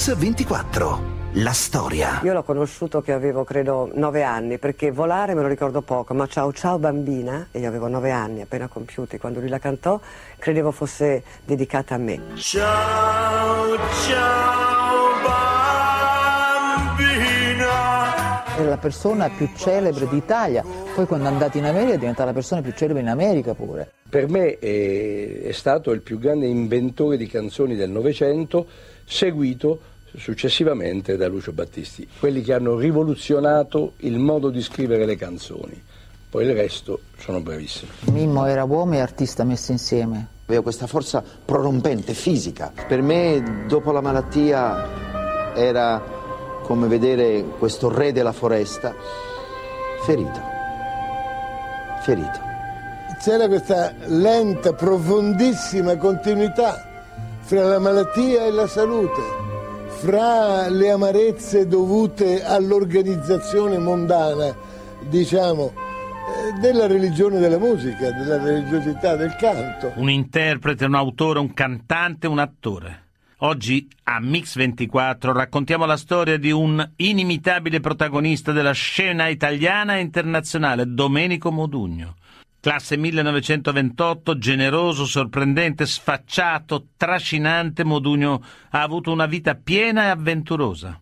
Mix 24. La storia. Io l'ho conosciuto che avevo credo nove anni, perché volare me lo ricordo poco, ma ciao ciao bambina, e io avevo nove anni appena compiuti quando lui la cantò, credevo fosse dedicata a me. Ciao ciao bambina. Era la persona più celebre d'Italia, poi quando è andato in America è diventata la persona più celebre in America pure. Per me è, è stato il più grande inventore di canzoni del Novecento, seguito successivamente da Lucio Battisti, quelli che hanno rivoluzionato il modo di scrivere le canzoni. Poi il resto sono bravissimi. Mimmo era uomo e artista messi insieme. Aveva questa forza prorompente, fisica. Per me, dopo la malattia, era come vedere questo re della foresta ferito. Ferito. C'era questa lenta, profondissima continuità fra la malattia e la salute fra le amarezze dovute all'organizzazione mondana, diciamo, eh, della religione della musica, della religiosità del canto. Un interprete, un autore, un cantante, un attore. Oggi a Mix 24 raccontiamo la storia di un inimitabile protagonista della scena italiana e internazionale, Domenico Modugno. Classe 1928, generoso, sorprendente, sfacciato, trascinante, Modugno ha avuto una vita piena e avventurosa.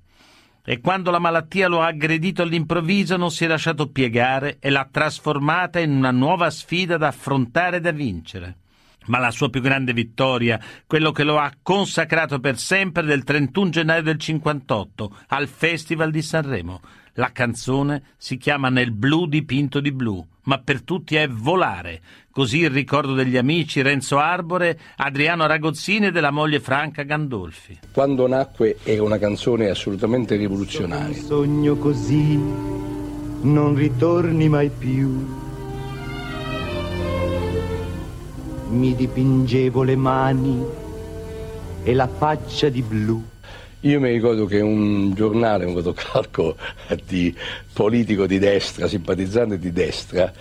E quando la malattia lo ha aggredito all'improvviso non si è lasciato piegare e l'ha trasformata in una nuova sfida da affrontare e da vincere. Ma la sua più grande vittoria, quello che lo ha consacrato per sempre del 31 gennaio del 58 al Festival di Sanremo. La canzone si chiama Nel blu dipinto di blu ma per tutti è volare. Così il ricordo degli amici Renzo Arbore, Adriano Ragozzini e della moglie Franca Gandolfi. Quando nacque era una canzone assolutamente rivoluzionaria. Un sogno così non ritorni mai più. Mi dipingevo le mani e la faccia di blu. Io mi ricordo che un giornale, un fotocalco di politico di destra, simpatizzante di destra,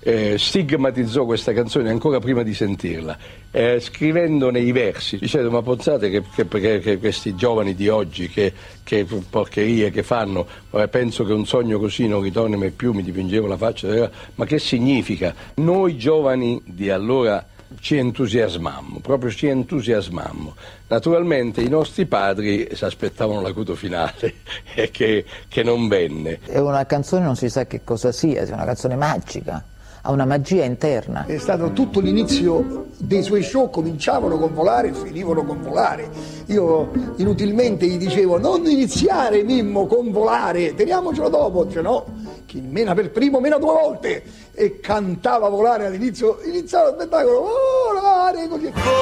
eh, stigmatizzò questa canzone ancora prima di sentirla, eh, scrivendone i versi, dicendo ma pensate che, che, che questi giovani di oggi, che, che, porcherie che fanno, penso che un sogno così non ritorni mai più, mi dipingevo la faccia, ma che significa? Noi giovani di allora ci entusiasmammo, proprio ci entusiasmammo. Naturalmente i nostri padri si aspettavano l'acuto finale e che, che non venne. È una canzone, non si sa che cosa sia, è una canzone magica ha una magia interna. È stato tutto l'inizio dei suoi show, cominciavano con volare e finivano con volare. Io inutilmente gli dicevo non iniziare Mimmo con volare, teniamocelo dopo, cioè no, chi mena per primo mena due volte e cantava volare all'inizio, iniziava lo spettacolo, volare così. Volare!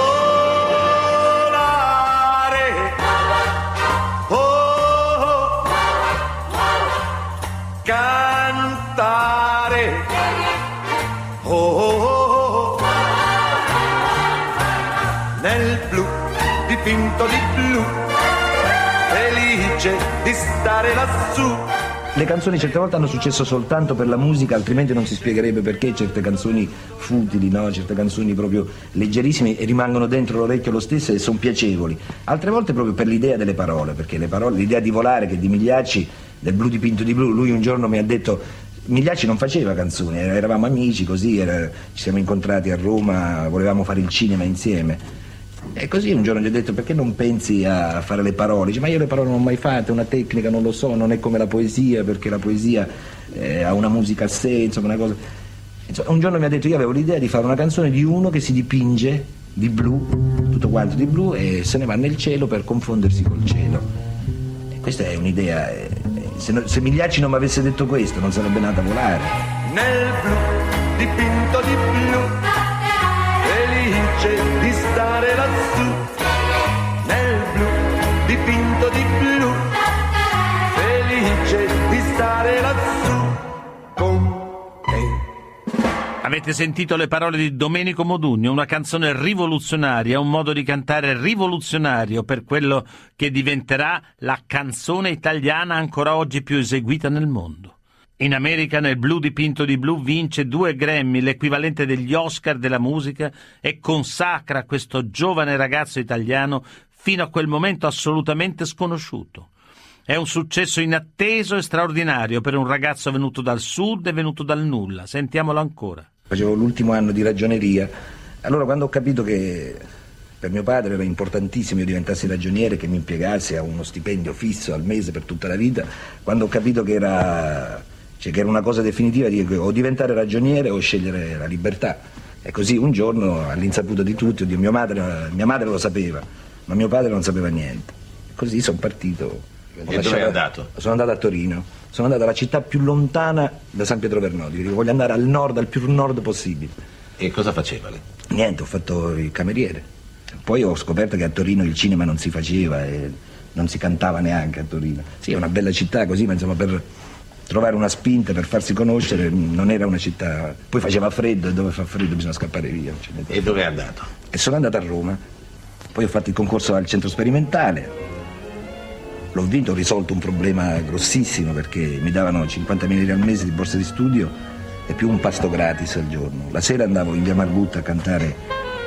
Oh, oh, cantare! Oh, oh, oh, Nel blu dipinto di blu, felice di stare lassù. Le canzoni certe volte hanno successo soltanto per la musica, altrimenti non si spiegherebbe perché certe canzoni futili, no? certe canzoni proprio leggerissime e rimangono dentro l'orecchio lo stesso e sono piacevoli. Altre volte proprio per l'idea delle parole, perché le parole, l'idea di volare che di Migliacci del blu dipinto di blu, lui un giorno mi ha detto Migliacci non faceva canzoni, eravamo amici così, era, ci siamo incontrati a Roma, volevamo fare il cinema insieme. E così un giorno gli ho detto perché non pensi a fare le parole? Dice ma io le parole non ho mai fatte, una tecnica non lo so, non è come la poesia perché la poesia eh, ha una musica a sé, insomma una cosa... Insomma, un giorno mi ha detto io avevo l'idea di fare una canzone di uno che si dipinge di blu, tutto quanto di blu e se ne va nel cielo per confondersi col cielo. E questa è un'idea... Eh, se, no, se Migliacci non mi avesse detto questo non sarebbe nata a volare. Nel blu, dipinto di blu, felice di stare lassù. Nel blu, dipinto di blu, felice di stare lassù. Con Avete sentito le parole di Domenico Modugno, una canzone rivoluzionaria, un modo di cantare rivoluzionario per quello che diventerà la canzone italiana ancora oggi più eseguita nel mondo. In America nel blu dipinto di blu vince due Grammy, l'equivalente degli Oscar della musica, e consacra questo giovane ragazzo italiano fino a quel momento assolutamente sconosciuto. È un successo inatteso e straordinario per un ragazzo venuto dal sud e venuto dal nulla. Sentiamolo ancora. Facevo l'ultimo anno di ragioneria, allora quando ho capito che per mio padre era importantissimo io diventassi ragioniere, che mi impiegassi a uno stipendio fisso al mese per tutta la vita, quando ho capito che era, cioè, che era una cosa definitiva, dico, o diventare ragioniere o scegliere la libertà. E così un giorno, all'insaputa di tutti, oddio, mia madre, mia madre lo sapeva, ma mio padre non sapeva niente. Così sono partito e dove è andato? Sono andato a Torino, sono andato alla città più lontana da San Pietro Vernodi, voglio andare al nord, al più nord possibile. E cosa faceva lei? Niente, ho fatto il cameriere. Poi ho scoperto che a Torino il cinema non si faceva e non si cantava neanche a Torino. Sì, è una bella città così, ma insomma per trovare una spinta, per farsi conoscere, non era una città... Poi faceva freddo e dove fa freddo bisogna scappare via. E dove è andato? E sono andato a Roma. Poi ho fatto il concorso al centro sperimentale, L'ho vinto, ho risolto un problema grossissimo perché mi davano 50.000 lire al mese di borsa di studio e più un pasto gratis al giorno. La sera andavo in via Margutta a cantare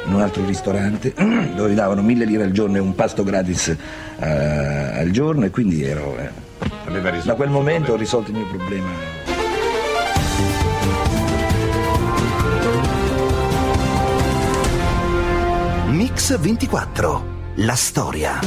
in un altro ristorante dove mi davano 1.000 lire al giorno e un pasto gratis uh, al giorno e quindi ero... Eh, da quel momento ho risolto il mio problema. Mix 24. La storia.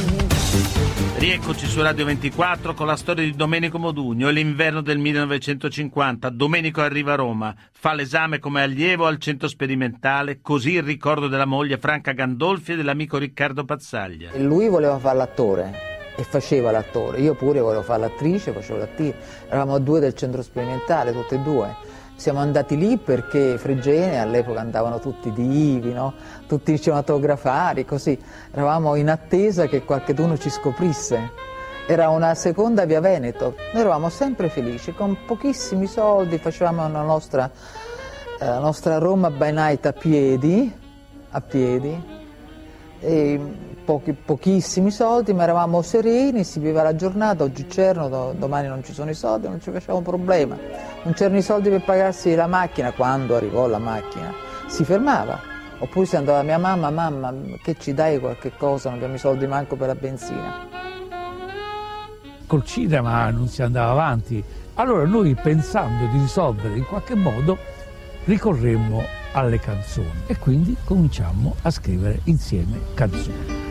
Rieccoci su Radio 24 con la storia di Domenico Modugno. È l'inverno del 1950. Domenico arriva a Roma, fa l'esame come allievo al centro sperimentale, così il ricordo della moglie Franca Gandolfi e dell'amico Riccardo Pazzaglia. E lui voleva fare l'attore e faceva l'attore. Io pure volevo fare l'attrice, facevo l'attrice. Eravamo due del centro sperimentale, tutte e due. Siamo andati lì perché Fregene all'epoca andavano tutti divi, no? tutti cinematografari, così. Eravamo in attesa che qualcuno ci scoprisse. Era una seconda via Veneto. Noi eravamo sempre felici, con pochissimi soldi facevamo la nostra, eh, la nostra Roma by night a piedi, a piedi. E pochi, pochissimi soldi, ma eravamo sereni, si viveva la giornata, oggi c'erano, domani non ci sono i soldi, non ci faceva un problema. Non c'erano i soldi per pagarsi la macchina, quando arrivò la macchina si fermava. Oppure si andava mia mamma, mamma, che ci dai qualche cosa, non abbiamo i soldi manco per la benzina. Col cinema non si andava avanti, allora noi pensando di risolvere in qualche modo ricorremmo alle canzoni e quindi cominciamo a scrivere insieme canzoni.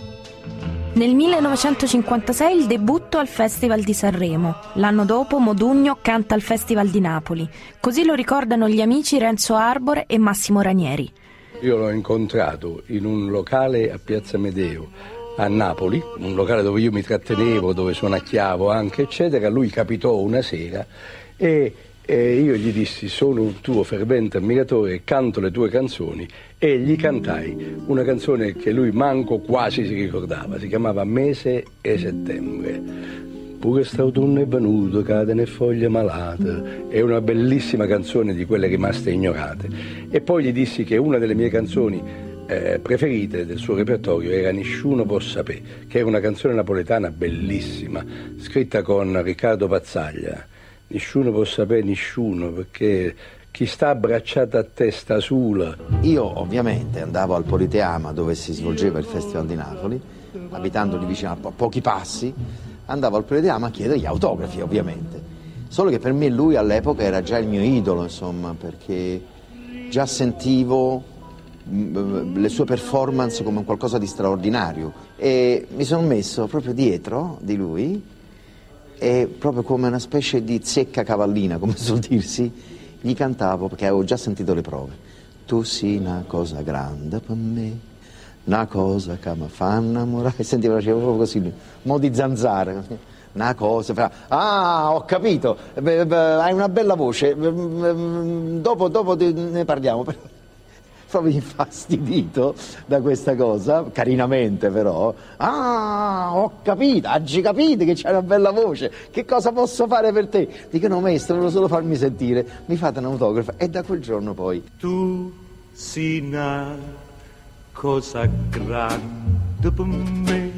nel 1956 il debutto al Festival di Sanremo. L'anno dopo Modugno canta al Festival di Napoli. Così lo ricordano gli amici Renzo Arbore e Massimo Ranieri. Io l'ho incontrato in un locale a Piazza Medeo a Napoli, un locale dove io mi trattenevo, dove suonacchiavo anche, eccetera. Lui capitò una sera e e io gli dissi sono un tuo fervente ammiratore, canto le tue canzoni e gli cantai una canzone che lui manco quasi si ricordava, si chiamava Mese e settembre. Pure st'autunno è venuto, cade nelle foglie malate, è una bellissima canzone di quelle rimaste ignorate. E poi gli dissi che una delle mie canzoni eh, preferite del suo repertorio era Nessuno può sapere, che era una canzone napoletana bellissima, scritta con Riccardo Pazzaglia nessuno può sapere nessuno perché chi sta abbracciato a testa sola. Io ovviamente andavo al Politeama dove si svolgeva il Festival di Napoli, abitando lì vicino a po- pochi passi, andavo al Politeama a chiedere gli autografi ovviamente. Solo che per me lui all'epoca era già il mio idolo, insomma, perché già sentivo mm, le sue performance come qualcosa di straordinario e mi sono messo proprio dietro di lui e proprio come una specie di zecca cavallina, come suol dirsi, gli cantavo perché avevo già sentito le prove. Tu sei una cosa grande per me, una cosa che mi fa innamorare. E sentivo, facevo proprio così, mo di zanzare. Una cosa, fa, ah, ho capito, hai una bella voce, dopo, dopo ne parliamo. Proprio infastidito da questa cosa, carinamente però. Ah, ho capito, oggi capite che c'è una bella voce, che cosa posso fare per te? Dico no maestro, volevo solo farmi sentire, mi fate un autografo e da quel giorno poi... Tu sei una cosa grande per me.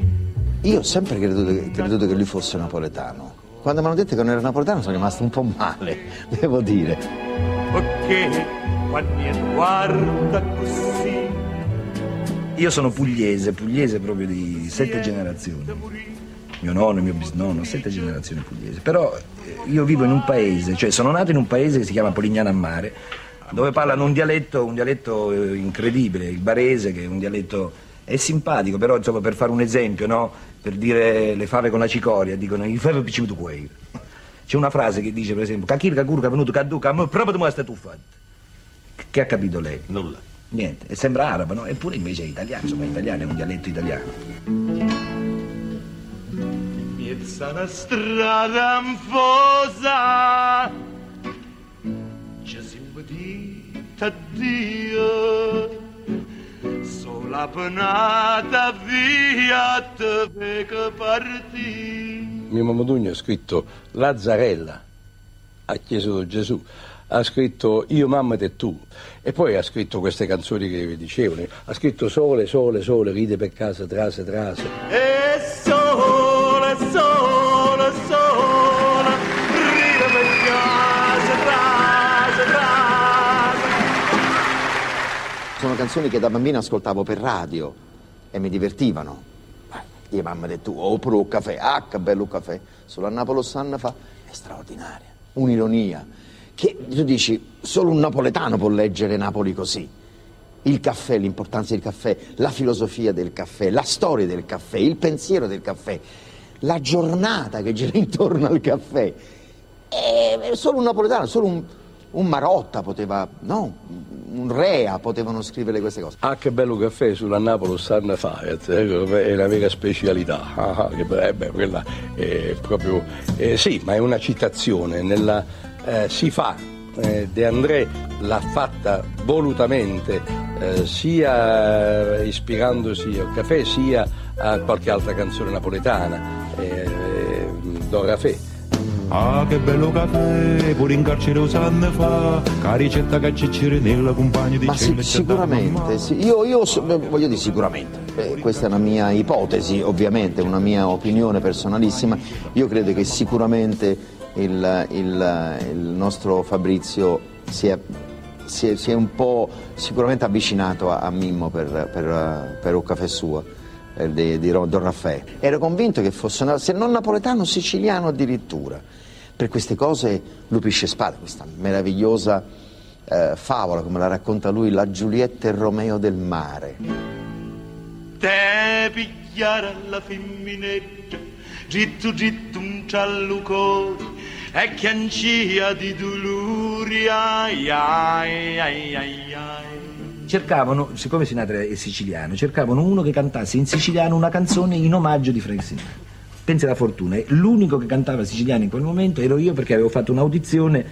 Io ho sempre creduto, creduto che lui fosse napoletano. Quando mi hanno detto che non era napoletano sono rimasto un po' male, devo dire. Perché mi guarda così. Io sono pugliese, pugliese proprio di sette generazioni. Mio nonno, mio bisnonno, sette generazioni pugliese. Però eh, io vivo in un paese, cioè sono nato in un paese che si chiama Polignano a Mare, dove parlano un dialetto, un dialetto eh, incredibile, il barese, che è un dialetto è simpatico, però insomma per fare un esempio, no? per dire le fave con la cicoria, dicono i fave piccino quei. C'è una frase che dice, per esempio, Kakir Kakur è venuto Kadduka, ma proprio come stai tu fatto? Che ha capito lei? Nulla. Niente, e sembra arabo, no? Eppure invece è italiano, insomma, italiano è un dialetto italiano. Mezza una strada anfosa, ci siamo dita addio. La penata via te che partì. Mio Mamadugno ha scritto Lazzarella, ha chiesto Gesù, ha scritto Io mamma te tu e poi ha scritto queste canzoni che vi dicevano, ha scritto Sole, sole, sole, ride per casa, trase, trase. E sole, sole, sole, ride per casa, trase, trase. Sono canzoni che da bambino ascoltavo per radio e mi divertivano. Io mamma di tu, oppure un caffè, ah che bello caffè, solo a Napoli Sanna fa, è straordinaria, un'ironia, che tu dici, solo un napoletano può leggere Napoli così. Il caffè, l'importanza del caffè, la filosofia del caffè, la storia del caffè, il pensiero del caffè, la giornata che gira intorno al caffè. È solo un napoletano, solo un, un Marotta poteva, no, un Rea potevano scrivere queste cose. Ah, che bello caffè sulla Napoli Sanna Fayet, è una vera specialità. Ah, che be- eh, quella è proprio. eh, sì, ma è una citazione. Nella, eh, si fa, eh, De André l'ha fatta volutamente, eh, sia eh, ispirandosi al caffè, sia a qualche altra canzone napoletana, eh, eh, Don Rafè. Ah che bello caffè, pure in carcere usanne fa, che ricetta che c'è nella compagna di Ma sì, sicuramente, sì. Io, io beh, voglio dire sicuramente, Eh, questa è una mia ipotesi, ovviamente, una mia opinione personalissima, io credo che sicuramente il, il- il nostro Fabrizio si è, si è- si è un po' sicuramente avvicinato a, a Mimmo per, per, per un caffè suo. eh, Di, di Don Raffaele. Ero convinto che fosse, se non napoletano, siciliano addirittura. Per queste cose Lupisce Spada, questa meravigliosa eh, favola, come la racconta lui, la Giulietta e Romeo del mare. Te pigliare alla femminetta, gittu gittu un ciallucone, e che ancia di dolori, ai ai ai ai ai. Cercavano, siccome Sinatra è siciliano, cercavano uno che cantasse in siciliano una canzone in omaggio di Frank Sinatra. Pensi alla fortuna, eh, l'unico che cantava siciliano in quel momento ero io perché avevo fatto un'audizione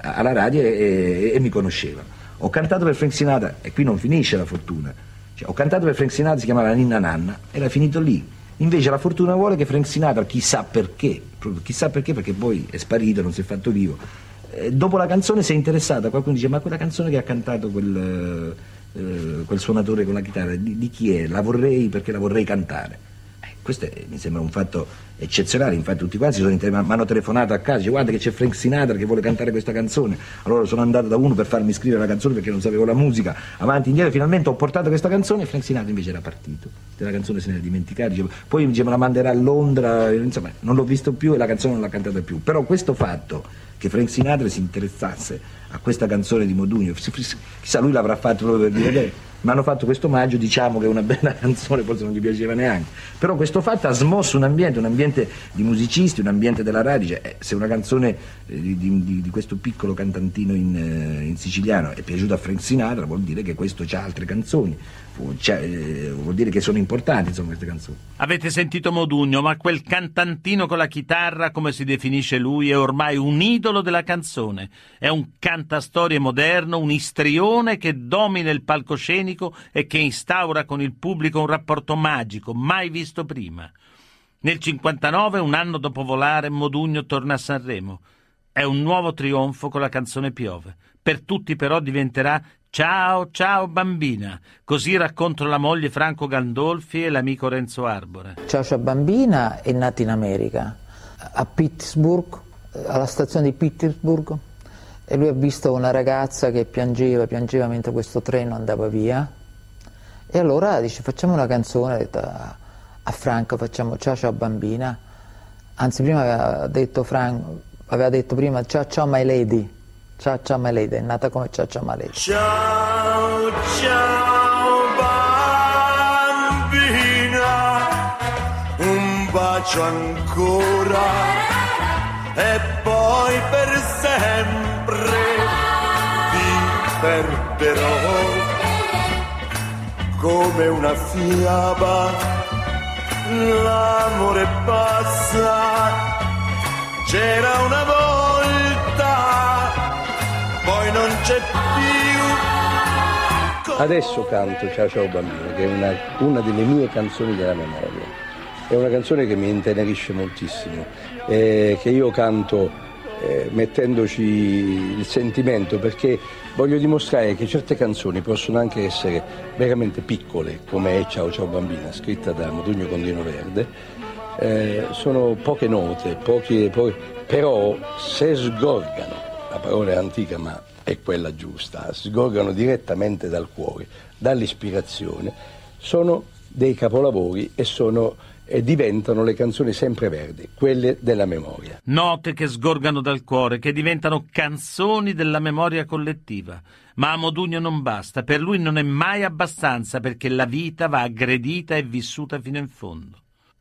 alla radio e, e- e mi conosceva. Ho cantato per Frank Sinatra e qui non finisce la fortuna. Cioè, ho cantato per Frank Sinatra, si chiamava Ninna Nanna, era finito lì. Invece la fortuna vuole che Frank Sinatra, chissà perché, chissà perché, perché poi è sparito, non si è fatto vivo. eh, dopo la canzone si è interessata, qualcuno dice ma quella canzone che ha cantato quel, eh, quel suonatore con la chitarra, di, di chi è? La vorrei perché la vorrei cantare. Questo è- mi sembra un fatto eccezionale, infatti tutti quanti sono inter- mi hanno telefonato a casa, dice guarda che c'è Frank Sinatra che vuole cantare questa canzone, allora sono andato da uno per farmi scrivere la canzone perché non sapevo la musica, avanti indietro, finalmente ho portato questa canzone e Frank Sinatra invece era partito, della canzone se ne era dimenticato, dicevo, poi dice me la manderà a Londra, insomma non l'ho visto più e la canzone non l'ha cantata più, però questo fatto che Frank Sinatra si interessasse a questa canzone di Modugno, chissà lui l'avrà fatto proprio per dire, "Beh, mi hanno fatto questo omaggio, diciamo che è una bella canzone, forse non gli piaceva neanche. Però questo fatto ha smosso un ambiente, un ambiente di musicisti, un ambiente della radio. Cioè, eh, se una canzone eh, di, di, di, questo piccolo cantantino in, eh, in, siciliano è piaciuta a Frank Sinatra, vuol dire che questo ha altre canzoni. Cioè, eh, vuol dire che sono importanti insomma queste canzoni. Avete sentito Modugno, ma quel cantantino con la chitarra, come si definisce lui, è ormai un idolo della canzone. È un cantastorie moderno, un istrione che domina il palcoscenico e che instaura con il pubblico un rapporto magico, mai visto prima. Nel 59, un anno dopo volare, Modugno torna a Sanremo. È un nuovo trionfo con la canzone Piove. Per tutti però diventerà Ciao, ciao bambina. Così raccontano la moglie Franco Gandolfi e l'amico Renzo Arbore. Ciao, ciao bambina è nata in America, a Pittsburgh, alla stazione di Pittsburgh, e lui ha visto una ragazza che piangeva, piangeva mentre questo treno andava via. E allora dice facciamo una canzone, ha detto a Franco facciamo ciao ciao bambina. Anzi prima aveva detto, Franco, aveva detto prima ciao ciao my lady. Ciao Malede, è nata come ciao Malede. Ciao ciao bambina, un bacio ancora e poi per sempre ti perderò come una fiaba. L'amore passa, c'era una volta poi non c'è più. Adesso canto Ciao Ciao Bambino, che è una, una delle mie canzoni della memoria. È una canzone che mi intenerisce moltissimo, eh, che io canto eh, mettendoci il sentimento perché voglio dimostrare che certe canzoni possono anche essere veramente piccole, come è Ciao Ciao Bambina, scritta da Modugno Condino Verde. Eh, sono poche note, pochi, pochi, però se sgorgano la parola è antica ma è quella giusta, sgorgano direttamente dal cuore, dall'ispirazione, sono dei capolavori e, sono, e diventano le canzoni sempre verdi, quelle della memoria. Note che sgorgano dal cuore, che diventano canzoni della memoria collettiva. Ma a Modugno non basta, per lui non è mai abbastanza perché la vita va aggredita e vissuta fino in fondo.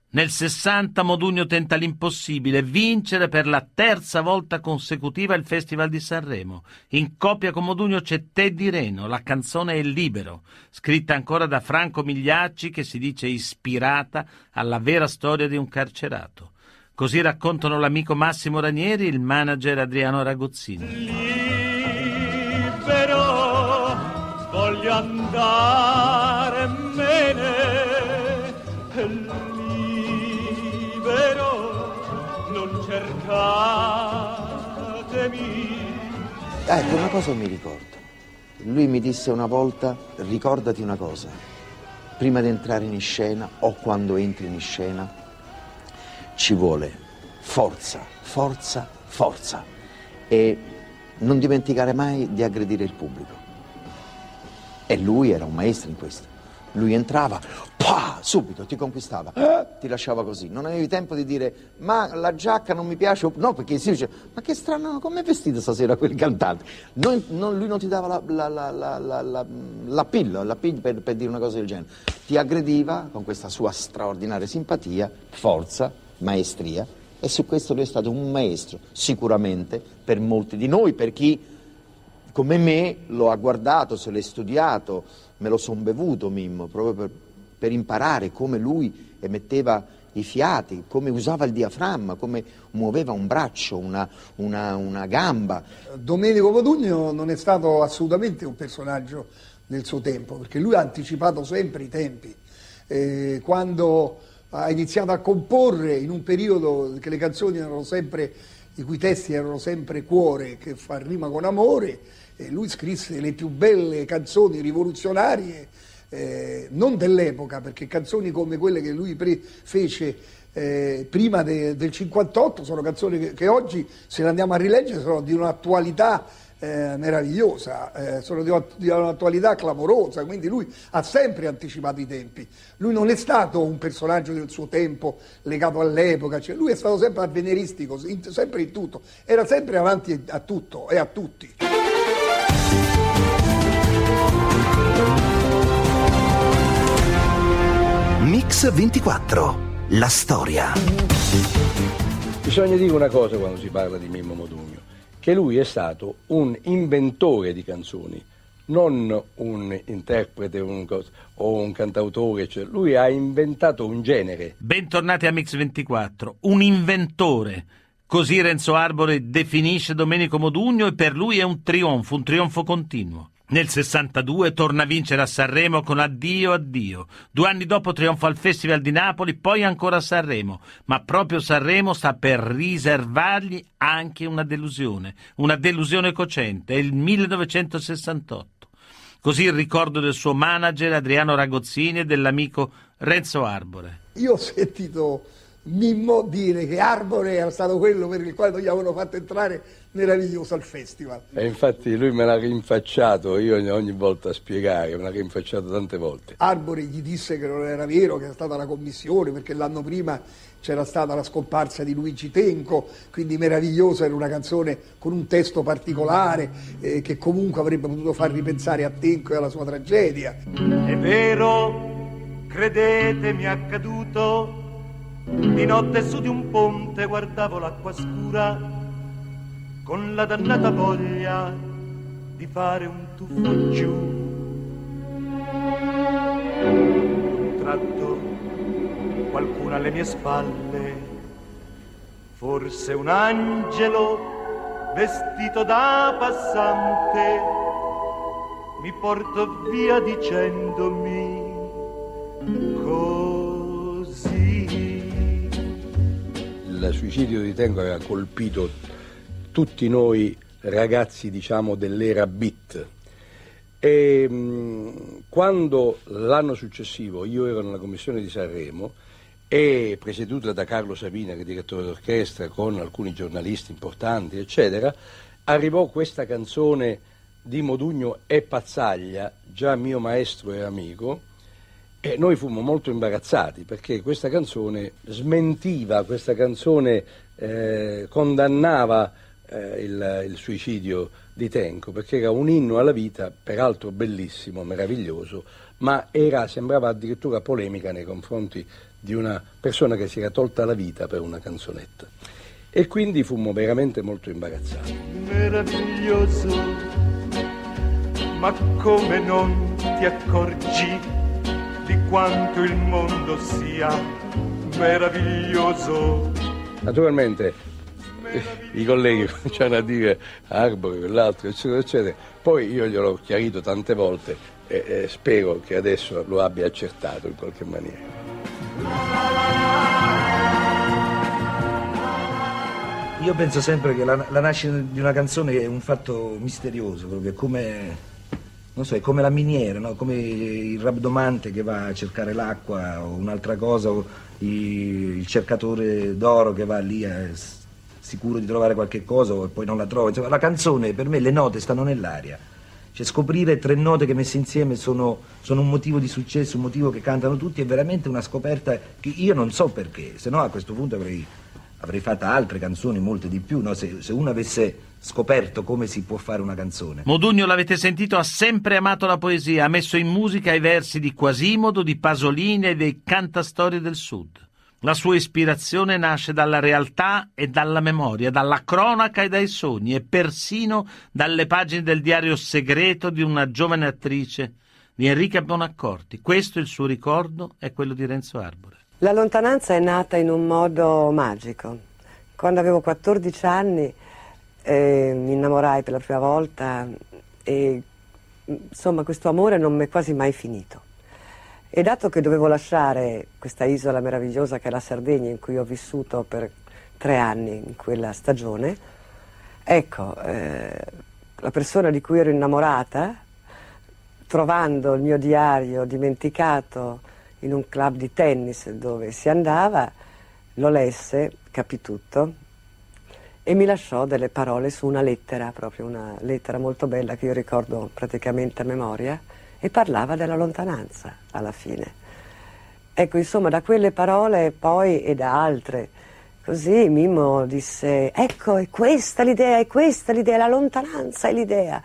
Nel 60 Modugno tenta l'impossibile, vincere per la terza volta consecutiva il Festival di Sanremo. In coppia con Modugno c'è Teddy Reno, la canzone è Libero, scritta ancora da Franco Migliacci che si dice ispirata alla vera storia di un carcerato. Così raccontano l'amico Massimo Ranieri e il manager Adriano Ragozzino. Libero, voglio andare cercatemi. Ecco, una cosa mi ricordo. Lui mi disse una volta, ricordati una cosa, prima di entrare in scena o quando entri in scena, ci vuole forza, forza, forza e non dimenticare mai di aggredire il pubblico. E lui era un maestro in questo. Lui entrava, pah, subito ti conquistava, eh? ti lasciava così. Non avevi tempo di dire, ma la giacca non mi piace. No, perché si dice, ma che strano, come è vestito stasera quel cantante? Non, non, lui non ti dava la, la, la, la pillo, la pillo per, per dire una cosa del genere. Ti aggrediva con questa sua straordinaria simpatia, forza, maestria. E su questo lui è stato un maestro, sicuramente, per molti di noi, per chi come me lo ha guardato, se l'è studiato, me lo son bevuto Mimmo, proprio per, per imparare come lui emetteva i fiati, come usava il diaframma, come muoveva un braccio, una, una, una gamba. Domenico Modugno non è stato assolutamente un personaggio del suo tempo, perché lui ha anticipato sempre i tempi. Eh, quando ha iniziato a comporre in un periodo che le canzoni erano sempre, i cui testi erano sempre cuore, che fa rima con amore, e lui scrisse le più belle canzoni rivoluzionarie, eh, non dell'epoca, perché canzoni come quelle che lui pre- fece eh, prima de- del 58 sono canzoni che, che, oggi, se le andiamo a rileggere, sono di un'attualità eh, meravigliosa, eh, sono di, di, un'attualità clamorosa, quindi lui ha sempre anticipato i tempi. Lui non è stato un personaggio del suo tempo legato all'epoca, cioè lui è stato sempre avveniristico, sempre in tutto, era sempre avanti a tutto e a tutti. Mix 24. La storia. Bisogna dire una cosa quando si parla di Mimmo Modugno, che lui è stato un inventore di canzoni, non un interprete un o un cantautore, cioè lui ha inventato un genere. Bentornati a Mix 24, un inventore. Così Renzo Arbore definisce Domenico Modugno e per lui è un trionfo, un trionfo continuo. Nel 62 torna a vincere a Sanremo con Addio Addio. Due anni dopo trionfa al Festival di Napoli, poi ancora a Sanremo. Ma proprio Sanremo sta per riservargli anche una delusione, una delusione cocente. È il 1968. Così il ricordo del suo manager Adriano Ragozzini e dell'amico Renzo Arbore. Io ho sentito Mimmo dire che Arbore era stato quello per il quale non gli avevano fatto entrare meraviglioso al festival. E infatti lui me l'ha rinfacciato, io ogni, ogni volta a spiegare, me l'ha rinfacciato tante volte. Arbore gli disse che non era vero, che era stata la commissione, perché l'anno prima c'era stata la scomparsa di Luigi Tenco, quindi meraviglioso, era una canzone con un testo particolare eh, che comunque avrebbe potuto far ripensare a Tenco e alla sua tragedia. È vero, credetemi è accaduto, di notte su di un ponte guardavo l'acqua scura con la dannata voglia di fare un tuffo giù. Un tratto qualcuno alle mie spalle, forse un angelo vestito da passante, mi portò via dicendomi il suicidio di Tenco aveva colpito tutti noi ragazzi diciamo dell'era beat. E mh, quando l'anno successivo io ero nella commissione di Sanremo e presieduta da Carlo Sabina che è direttore d'orchestra con alcuni giornalisti importanti eccetera arrivò questa canzone di Modugno e Pazzaglia già mio maestro e amico e noi fummo molto imbarazzati perché questa canzone smentiva, questa canzone eh, condannava eh, il, il, suicidio di Tenco perché era un inno alla vita, peraltro bellissimo, meraviglioso, ma era, sembrava addirittura polemica nei confronti di una persona che si era tolta la vita per una canzonetta. E quindi fummo veramente molto imbarazzati. Meraviglioso, ma come non ti accorgi? Di quanto il mondo sia meraviglioso. Naturalmente i colleghi cominciano a dire Arbore, quell'altro, eccetera, eccetera. Poi io gliel'ho chiarito tante volte e, e spero che adesso lo abbia accertato in qualche maniera. Io penso sempre che la, la nascita di una canzone è un fatto misterioso, proprio come non so, è come la miniera, no? come il rabdomante che va a cercare l'acqua o un'altra cosa, o il cercatore d'oro che va lì a, sicuro di trovare qualche cosa e poi non la trova. Insomma, la canzone, per me, le note stanno nell'aria. Cioè, scoprire tre note che messe insieme sono, sono, un motivo di successo, un motivo che cantano tutti, è veramente una scoperta che io non so perché, se no a questo punto avrei, avrei fatto altre canzoni, molte di più, no? se, se uno avesse scoperto come si può fare una canzone. Modugno, l'avete sentito, ha sempre amato la poesia, ha messo in musica i versi di Quasimodo, di Pasolini e dei cantastorie del Sud. La sua ispirazione nasce dalla realtà e dalla memoria, dalla cronaca e dai sogni e persino dalle pagine del diario segreto di una giovane attrice, di Enrica Bonaccorti. Questo è il suo ricordo è quello di Renzo Arbore. La lontananza è nata in un modo magico. Quando avevo 14 anni eh, mi innamorai per la prima volta e insomma questo amore non mi è quasi mai finito. E dato che dovevo lasciare questa isola meravigliosa che è la Sardegna in cui ho vissuto per tre anni in quella stagione, ecco, eh, la persona di cui ero innamorata, trovando il mio diario dimenticato in un club di tennis dove si andava, lo lesse, capì tutto e mi lasciò delle parole su una lettera, proprio una lettera molto bella che io ricordo praticamente a memoria e parlava della lontananza alla fine. Ecco, insomma, da quelle parole poi e da altre, così Mimmo disse, ecco, è questa l'idea, è questa l'idea, la lontananza è l'idea,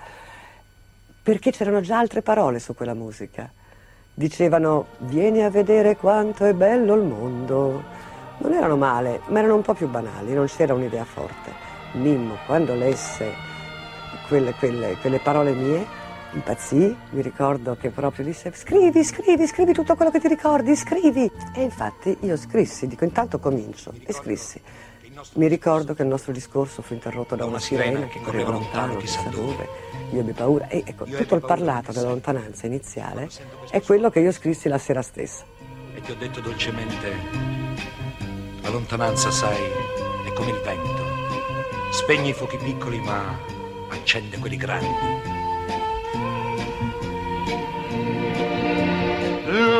perché c'erano già altre parole su quella musica dicevano vieni a vedere quanto è bello il mondo. Non erano male, ma erano un po' più banali, non c'era un'idea forte. Mimmo, quando lesse quelle, quelle, quelle parole mie, impazzì, mi ricordo che proprio disse scrivi, scrivi, scrivi tutto quello che ti ricordi, scrivi. E infatti io scrissi, dico intanto comincio, e scrissi. Mi ricordo che il nostro discorso fu interrotto da una, sirena che correva lontano, chissà dove. Io ebbi paura. E ecco, tutto il parlato della lontananza iniziale è quello che io scrissi la sera stessa. E ti ho detto dolcemente, la lontananza, sai, è come il vento. Spegne i fuochi piccoli, ma accende quelli grandi.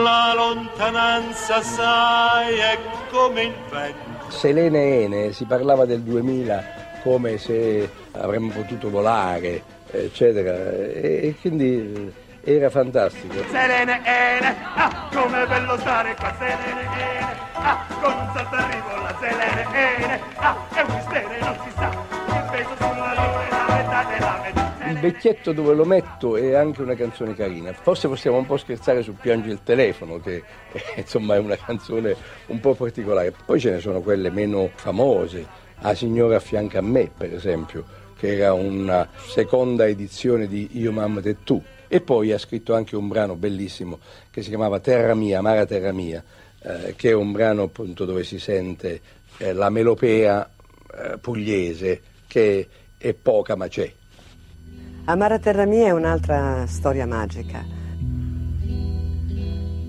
La lontananza, sai, è come il vento. Selene e Ene si parlava del 2000 come se avremmo potuto volare, eccetera, e quindi era fantastico. Selene Ene, ah, come bello stare qua, Selene Ene, ah, con un salto arrivo la Selene Ene, ah, è un mistero, non si sa, il peso sulla luna è la metà della metà. Il vecchietto dove lo metto è anche una canzone carina. Forse possiamo un po' scherzare su Piangi il telefono, che eh, insomma è una canzone un po' particolare. Poi ce ne sono quelle meno famose. A Signora affianca a me, per esempio, che era una seconda edizione di Io mamma te tu. E poi ha scritto anche un brano bellissimo che si chiamava Terra mia, amara terra mia, eh, che è un brano appunto dove si sente eh, la melopea eh, pugliese che è poca ma c'è. Amara terra mia è un'altra storia magica.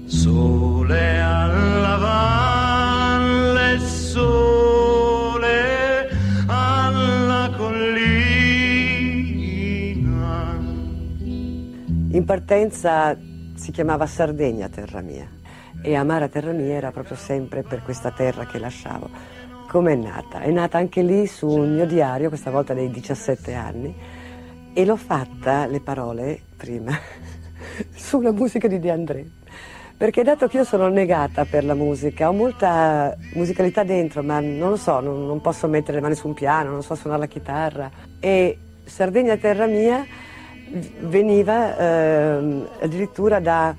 Sole alla valle, sole In partenza si chiamava Sardegna terra mia e Amara terra mia era proprio sempre per questa terra che lasciavo. Come è nata? È nata anche lì su un mio diario, questa volta dei 17 anni, e l'ho fatta, le parole, prima, sulla musica di De André. Perché dato che io sono negata per la musica, ho molta musicalità dentro, ma non lo so, non, non posso mettere le mani su un piano, non so suonare la chitarra. E Sardegna terra mia veniva ehm, addirittura da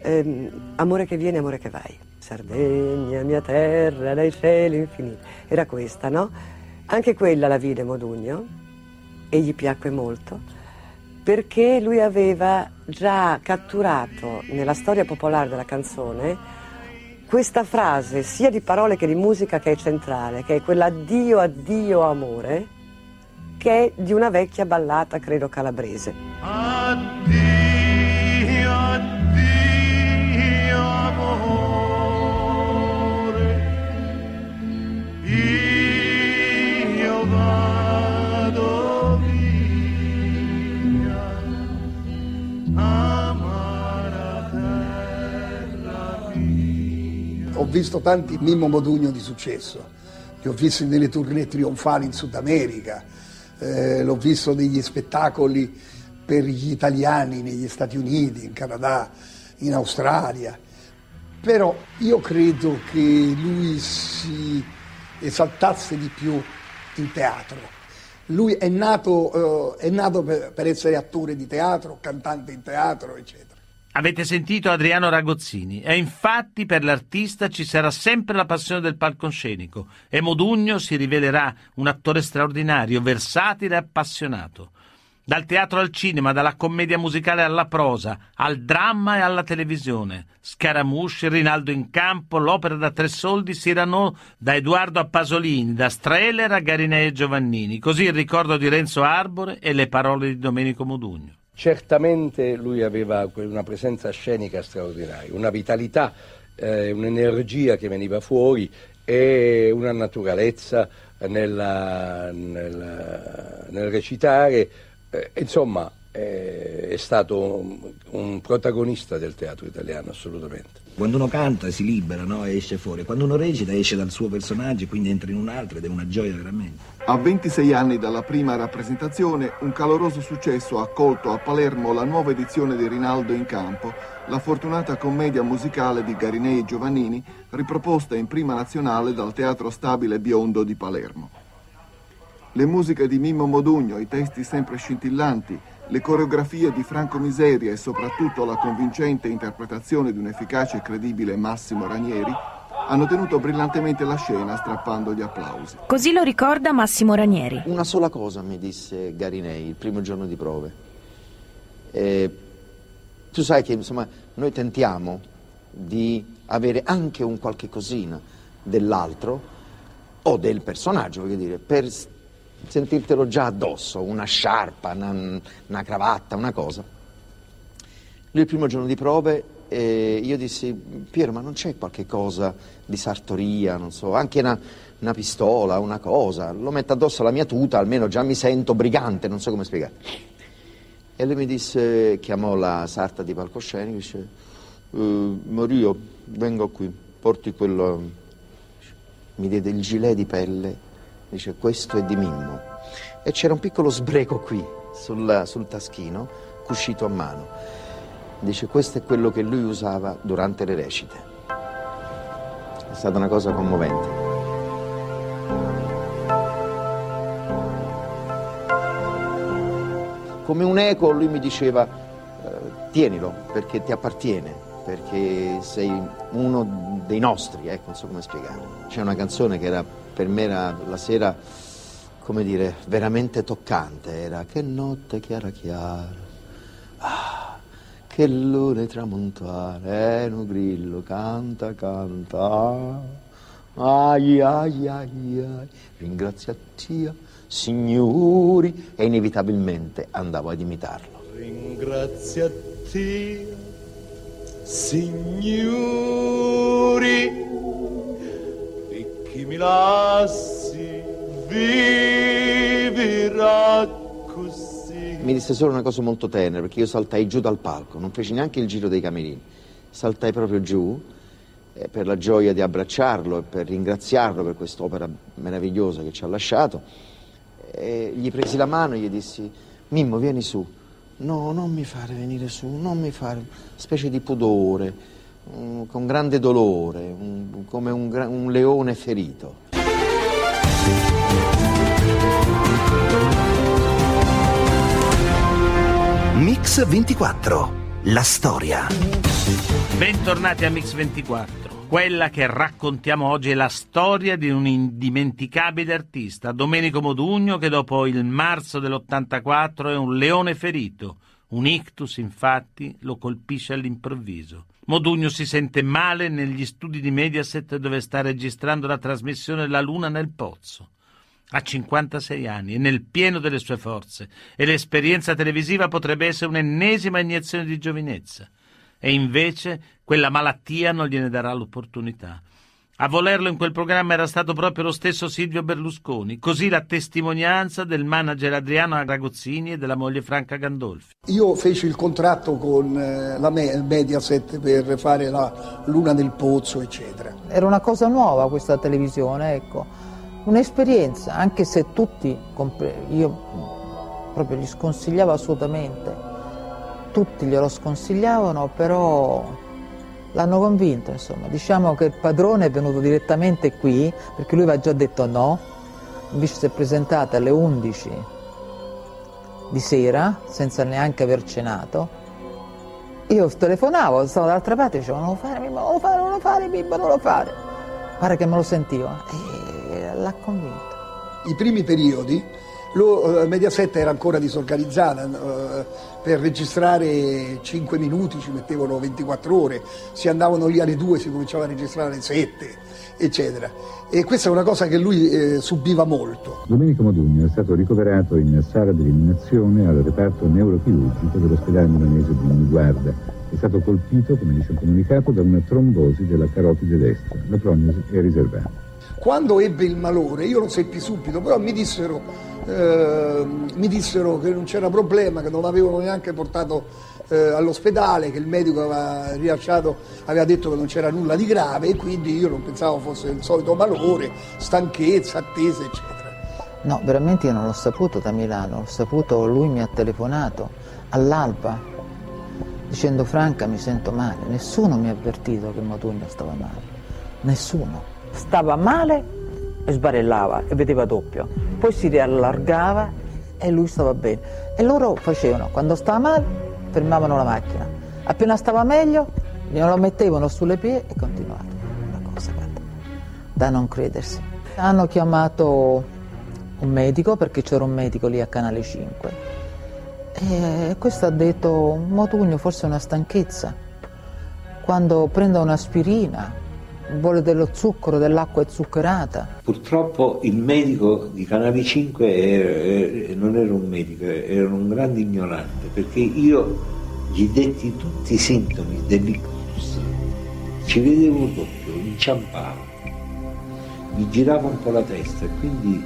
ehm, amore che viene, amore che vai. Sardegna, mia terra, dai cieli infiniti. Era questa, no? Anche quella la vide Modugno e gli piacque molto perché lui aveva già catturato nella storia popolare della canzone questa frase sia di parole che di musica che è centrale, che è quella addio, addio amore, che è di una vecchia ballata, credo calabrese. Addio, addio amore, io vado via, amara terra mia. Ho visto tanti Mimmo Modugno di successo, li ho visti nelle tournée trionfali in Sud America, eh, l'ho visto negli spettacoli per gli italiani negli Stati Uniti, in Canada, in Australia. Però io credo che lui si esaltasse di più in teatro. Lui è nato, eh, è nato per, per essere attore di teatro, cantante in teatro, eccetera. Avete sentito Adriano Ragozzini e infatti per l'artista ci sarà sempre la passione del palcoscenico e Modugno si rivelerà un attore straordinario, versatile e appassionato. Dal teatro al cinema, dalla commedia musicale alla prosa, al dramma e alla televisione. Scaramouche, Rinaldo in campo, l'opera da tre soldi, Cyrano da Edoardo a Pasolini, da Streller a Garinei e Giovannini. Così il ricordo di Renzo Arbore e le parole di Domenico Modugno. Certamente lui aveva una presenza scenica straordinaria, una vitalità, eh, un'energia che veniva fuori e una naturalezza nella, nella, nel recitare. Eh, insomma, eh, è stato un, un protagonista del teatro italiano, assolutamente. Quando uno canta si libera no? e esce fuori, quando uno recita esce dal suo personaggio, quindi entra in un altro ed è una gioia veramente. A 26 anni dalla prima rappresentazione, un caloroso successo ha accolto a Palermo la nuova edizione di Rinaldo in campo, la fortunata commedia musicale di Garinei Giovannini, riproposta in prima nazionale dal Teatro Stabile Biondo di Palermo. Le musiche di Mimmo Modugno, i testi sempre scintillanti, Le coreografie di Franco Miseria e soprattutto la convincente interpretazione di un efficace e credibile Massimo Ranieri hanno tenuto brillantemente la scena strappando gli applausi. Così lo ricorda Massimo Ranieri. Una sola cosa mi disse Garinei il primo giorno di prove. Eh, tu sai che insomma, noi tentiamo di avere anche un qualche cosina dell'altro o del personaggio, voglio dire, per sentirtelo già addosso, una sciarpa, una, una cravatta, una cosa. Lui il primo giorno di prove eh, io dissi, Piero, ma non c'è qualche cosa di sartoria, non so, anche una, una, pistola, una cosa, lo metto addosso alla mia tuta, almeno già mi sento brigante, non so come spiegare. E lui mi disse, chiamò la sarta di palcoscenico, dice, eh, Mario, vengo qui, porti quello, mi diede il gilet di pelle, dice, questo è di Mimmo. E c'era un piccolo sbreco qui, sul, sul taschino, cuscito a mano. Dice questo è quello che lui usava durante le recite. È stata una cosa commovente. Come un eco lui mi diceva eh, tienilo perché ti appartiene, perché sei uno dei nostri, ecco, non so come spiegare. C'è una canzone che era, per me era la sera, come dire, veramente toccante, era Che notte chiara chiara. Ah che lune tramontare, un grillo canta, canta. Ai ai ai ai, ringraziati, signori, e inevitabilmente andavo ad imitarlo. Ringraziati, signori, di chi mi lasci vivrà mi disse solo una cosa molto tenera, perché io saltai giù dal palco, non feci neanche il giro dei camerini, saltai proprio giù eh, per la gioia di abbracciarlo e per ringraziarlo per quest'opera meravigliosa che ci ha lasciato. E gli presi la mano e gli dissi, Mimmo, vieni su. No, non mi fare venire su, non mi fare, specie di pudore, um, con grande dolore, um, come un, un leone ferito. Mix 24, la storia. Bentornati a Mix 24. Quella che raccontiamo oggi è la storia di un indimenticabile artista, Domenico Modugno, che dopo il marzo dell'84 è un leone ferito. Un ictus, infatti, lo colpisce all'improvviso. Modugno si sente male negli studi di Mediaset dove sta registrando la trasmissione La Luna nel Pozzo. Ha 56 anni, è nel pieno delle sue forze e l'esperienza televisiva potrebbe essere un'ennesima iniezione di giovinezza. E invece quella malattia non gliene darà l'opportunità. A volerlo in quel programma era stato proprio lo stesso Silvio Berlusconi, così la testimonianza del manager Adriano Aragozzini e della moglie Franca Gandolfi. Io feci il contratto con eh, la Mediaset per fare la Luna nel Pozzo, eccetera. Era una cosa nuova questa televisione, ecco un'esperienza, anche se tutti, io proprio gli sconsigliavo assolutamente, tutti glielo sconsigliavano, però l'hanno convinto, insomma. Diciamo che il padrone è venuto direttamente qui, perché lui aveva già detto no, invece si è presentato alle 11 di sera, senza neanche aver cenato. Io telefonavo, stavo dall'altra parte e dicevo non lo fare, Bimbo, non lo fare, non lo fare, Bimbo, non lo fare. Pare che me lo sentiva. E l'ha convinto. I primi periodi, lo, eh, Mediaset era ancora disorganizzata, eh, per registrare 5 minuti ci mettevano 24 ore, si andavano lì alle 2, si cominciava a registrare alle 7, eccetera. E questa è una cosa che lui eh, subiva molto. Domenico Modugno è stato ricoverato in sala di eliminazione al reparto neurochirurgico dell'ospedale milanese di Niguarda. È stato colpito, come dice il comunicato, da una trombosi della carotide destra. La prognosi è riservata. Quando ebbe il malore, io lo seppi subito, però mi dissero, eh, mi dissero che non c'era problema, che non l'avevano neanche portato eh, all'ospedale, che il medico aveva rilasciato, aveva detto che non c'era nulla di grave e quindi io non pensavo fosse il solito malore, stanchezza, attesa, eccetera. No, veramente io non l'ho saputo da Milano, l'ho saputo, lui mi ha telefonato all'alba dicendo Franca mi sento male, nessuno mi ha avvertito che Modugno stava male, nessuno stava male e sbarellava e vedeva doppio, poi si riallargava e lui stava bene. E loro facevano, quando stava male, fermavano la macchina. Appena stava meglio, glielo mettevano sulle piedi e continuavano. Una cosa guarda, da non credersi. Hanno chiamato un medico, perché c'era un medico lì a Canale 5, e questo ha detto, Motugno forse è una stanchezza. Quando prenda un'aspirina, vuole dello zucchero, dell'acqua zuccherata. Purtroppo il medico di Canale 5 era, non era un medico, era un grande ignorante, perché io gli detti tutti i sintomi dell'ictus, ci vedevo doppio, inciampavo, mi girava un po' la testa e quindi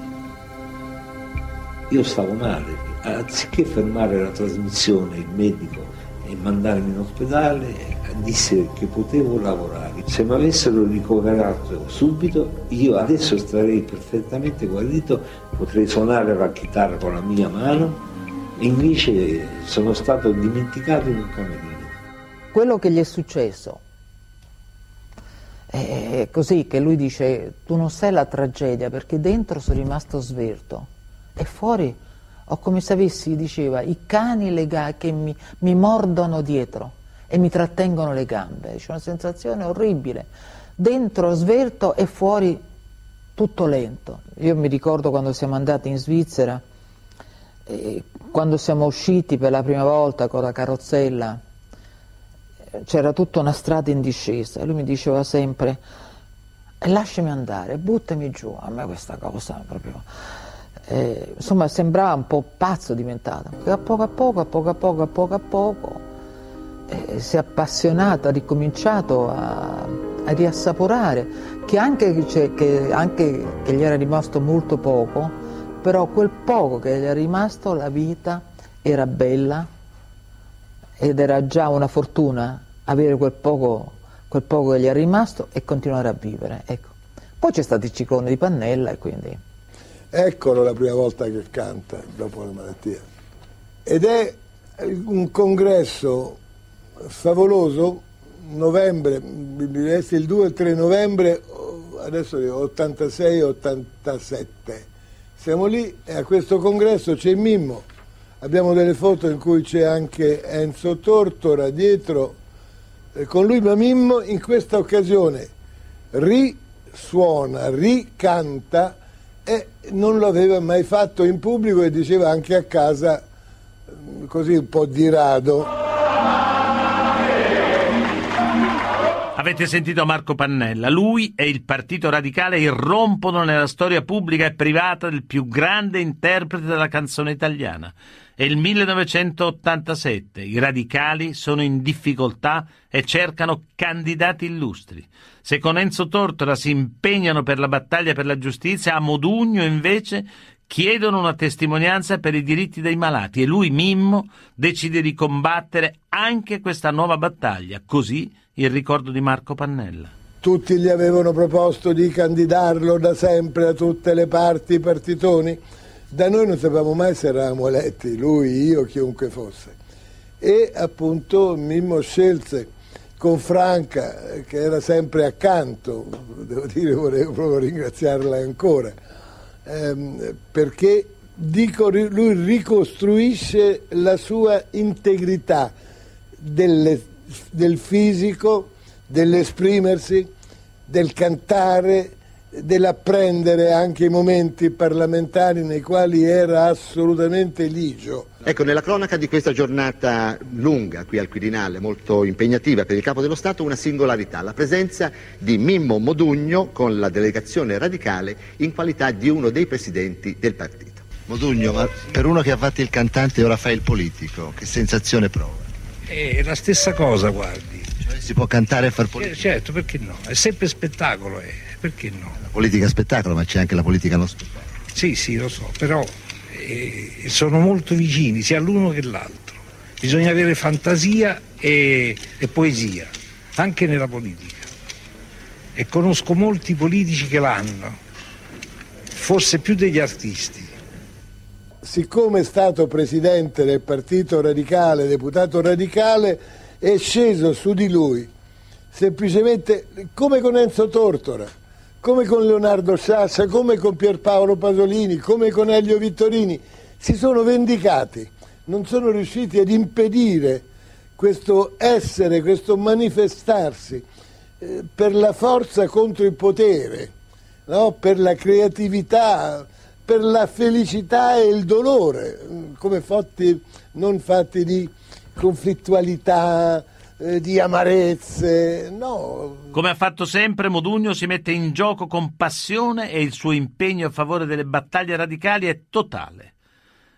io stavo male, anziché fermare la trasmissione, il medico e mandarmi in ospedale, disse che potevo lavorare. Se mi avessero ricoverato subito, io adesso starei perfettamente guarito, potrei suonare la chitarra con la mia mano, invece sono stato dimenticato in un camerino. Quello che gli è successo è così che lui dice tu non sai la tragedia perché dentro sono rimasto sverto e fuori ho come se avessi, diceva, i cani lega- che mi, mi, mordono dietro e mi trattengono le gambe. C'è una sensazione orribile. Dentro sverto e fuori tutto lento. Io mi ricordo quando siamo andati in Svizzera, eh, quando siamo usciti per la prima volta con la carrozzella, c'era tutta una strada in discesa e lui mi diceva sempre lasciami andare, buttami giù. A me questa cosa proprio eh, insomma sembrava un po' pazzo diventato, a poco a poco, a poco a poco, a poco a poco eh, si è appassionato, ha ricominciato a, a riassaporare, che anche, cioè, che anche che gli era rimasto molto poco, però quel poco che gli è rimasto, la vita era bella ed era già una fortuna avere quel poco, quel poco che gli è rimasto e continuare a vivere. Ecco. Poi c'è stato il ciclone di Pannella e quindi... Eccolo la prima volta che canta dopo la malattia. Ed è un congresso favoloso, novembre, il 2 e il 3 novembre, adesso 86-87. Siamo lì e a questo congresso c'è Mimmo, abbiamo delle foto in cui c'è anche Enzo Tortora dietro con lui, ma Mimmo in questa occasione risuona, ricanta e non lo aveva mai fatto in pubblico e diceva anche a casa così un po' di rado. Avete sentito Marco Pannella, lui e il Partito Radicale irrompono nella storia pubblica e privata del più grande interprete della canzone italiana. È il 1987, i radicali sono in difficoltà e cercano candidati illustri. Se con Enzo Tortora si impegnano per la battaglia per la giustizia, a Modugno invece chiedono una testimonianza per i diritti dei malati e lui, Mimmo, decide di combattere anche questa nuova battaglia, così il ricordo di Marco Pannella. Tutti gli avevano proposto di candidarlo da sempre a tutte le parti, i partitoni da noi non sapevamo mai se eravamo eletti, lui, io, chiunque fosse. E appunto Mimmo scelse con Franca, che era sempre accanto, devo dire, volevo proprio ringraziarla ancora, ehm, perché dico, lui ricostruisce la sua integrità delle, del fisico, dell'esprimersi, del cantare, dell'apprendere anche i momenti parlamentari nei quali era assolutamente ligio. Ecco, nella cronaca di questa giornata lunga qui al Quirinale, molto impegnativa per il Capo dello Stato, una singolarità, la presenza di Mimmo Modugno con la delegazione radicale in qualità di uno dei presidenti del partito. Modugno, ma per uno che ha fatto il cantante e ora fa il politico, che sensazione prova? È la stessa cosa, guardi. Cioè, si può cantare e far politica? Certo, perché no? È sempre spettacolo, eh. Perché no? La politica spettacolo, ma c'è anche la politica non spettacolo. Sì, sì, lo so, però eh, sono molto vicini sia l'uno che l'altro. Bisogna avere fantasia e, e poesia, anche nella politica. E conosco molti politici che l'hanno, forse più degli artisti. Siccome è stato presidente del Partito Radicale, deputato radicale, è sceso su di lui, semplicemente come con Enzo Tortora, come con Leonardo Sciascia, come con Pierpaolo Pasolini, come con Elio Vittorini, si sono vendicati, non sono riusciti ad impedire questo essere, questo manifestarsi eh, per la forza contro il potere, no? per la creatività, per la felicità e il dolore, come fatti non fatti di conflittualità, eh, di amarezze, no. Come ha fatto sempre, Modugno si mette in gioco con passione e il suo impegno a favore delle battaglie radicali è totale.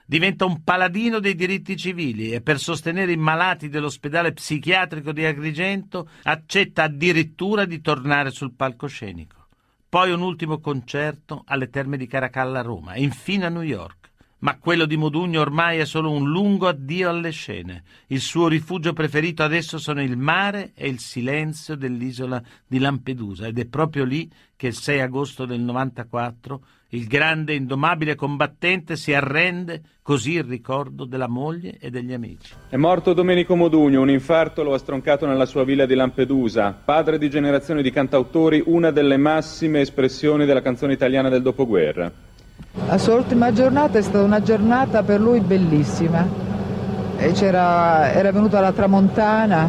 Diventa un paladino dei diritti civili e per sostenere i malati dell'ospedale psichiatrico di Agrigento accetta addirittura di tornare sul palcoscenico. Poi un ultimo concerto alle terme di Caracalla a Roma e infine a New York ma quello di Modugno ormai è solo un lungo addio alle scene. Il suo rifugio preferito adesso sono il mare e il silenzio dell'isola di Lampedusa ed è proprio lì che il 6 agosto del 94 il grande indomabile combattente si arrende, così il ricordo della moglie e degli amici. È morto Domenico Modugno, un infarto lo ha stroncato nella sua villa di Lampedusa, padre di generazioni di cantautori, una delle massime espressioni della canzone italiana del dopoguerra. La sua ultima giornata è stata una giornata per lui bellissima. era venuta la tramontana,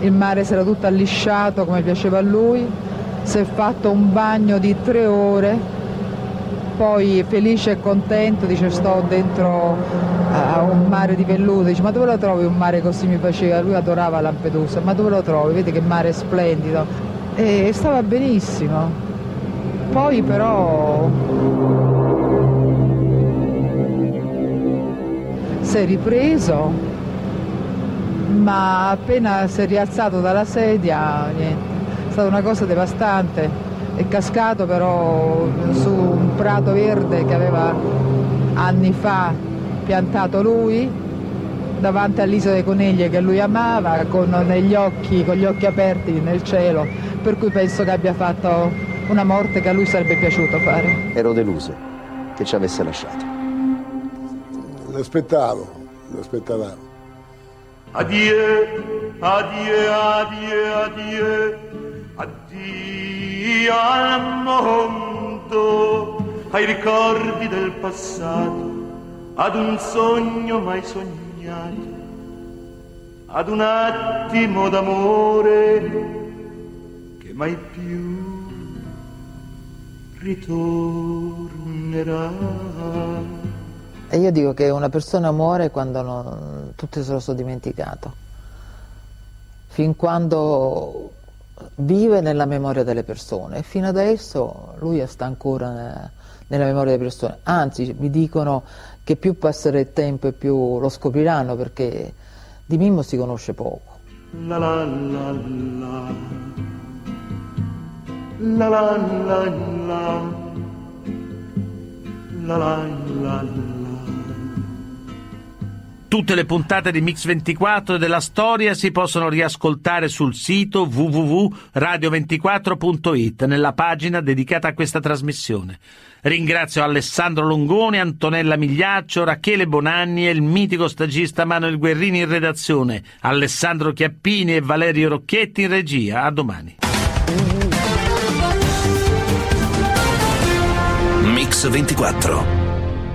il mare si era tutto allisciato come piaceva a lui, si è fatto un bagno di tre ore, poi felice e contento dice sto dentro a un mare di velluto, dice ma dove lo trovi un mare così mi faceva? Lui adorava Lampedusa, ma dove lo trovi? Vedi che mare splendido. E stava benissimo. Poi però si è ripreso, ma appena si è rialzato dalla sedia, niente, è stata una cosa devastante. È cascato però su un prato verde che aveva anni fa piantato lui, davanti all'isola dei conigli che lui amava, con, occhi, con gli occhi aperti nel cielo, per cui penso che abbia fatto una morte che a lui sarebbe piaciuto fare. Ero deluso che ci avesse lasciato l'aspettavo, l'aspettavamo. Addio, addio, addio, addio, addio al mondo, ai ricordi del passato, ad un sogno mai sognato, ad un attimo d'amore che mai più ritornerà. Io dico che una persona muore quando non, tutti se lo sono dimenticato, fin quando vive nella memoria delle persone. E fino adesso lui sta ancora nella memoria delle persone, anzi mi dicono che più passerà il tempo e più lo scopriranno perché di Mimmo si conosce poco. La la la. La la la la. La la la la Tutte le puntate di Mix24 e della storia si possono riascoltare sul sito www.radio24.it nella pagina dedicata a questa trasmissione. Ringrazio Alessandro Longoni, Antonella Migliaccio, Rachele Bonanni e il mitico stagista Manuel Guerrini in redazione, Alessandro Chiappini e Valerio Rocchetti in regia. A domani. Mix 24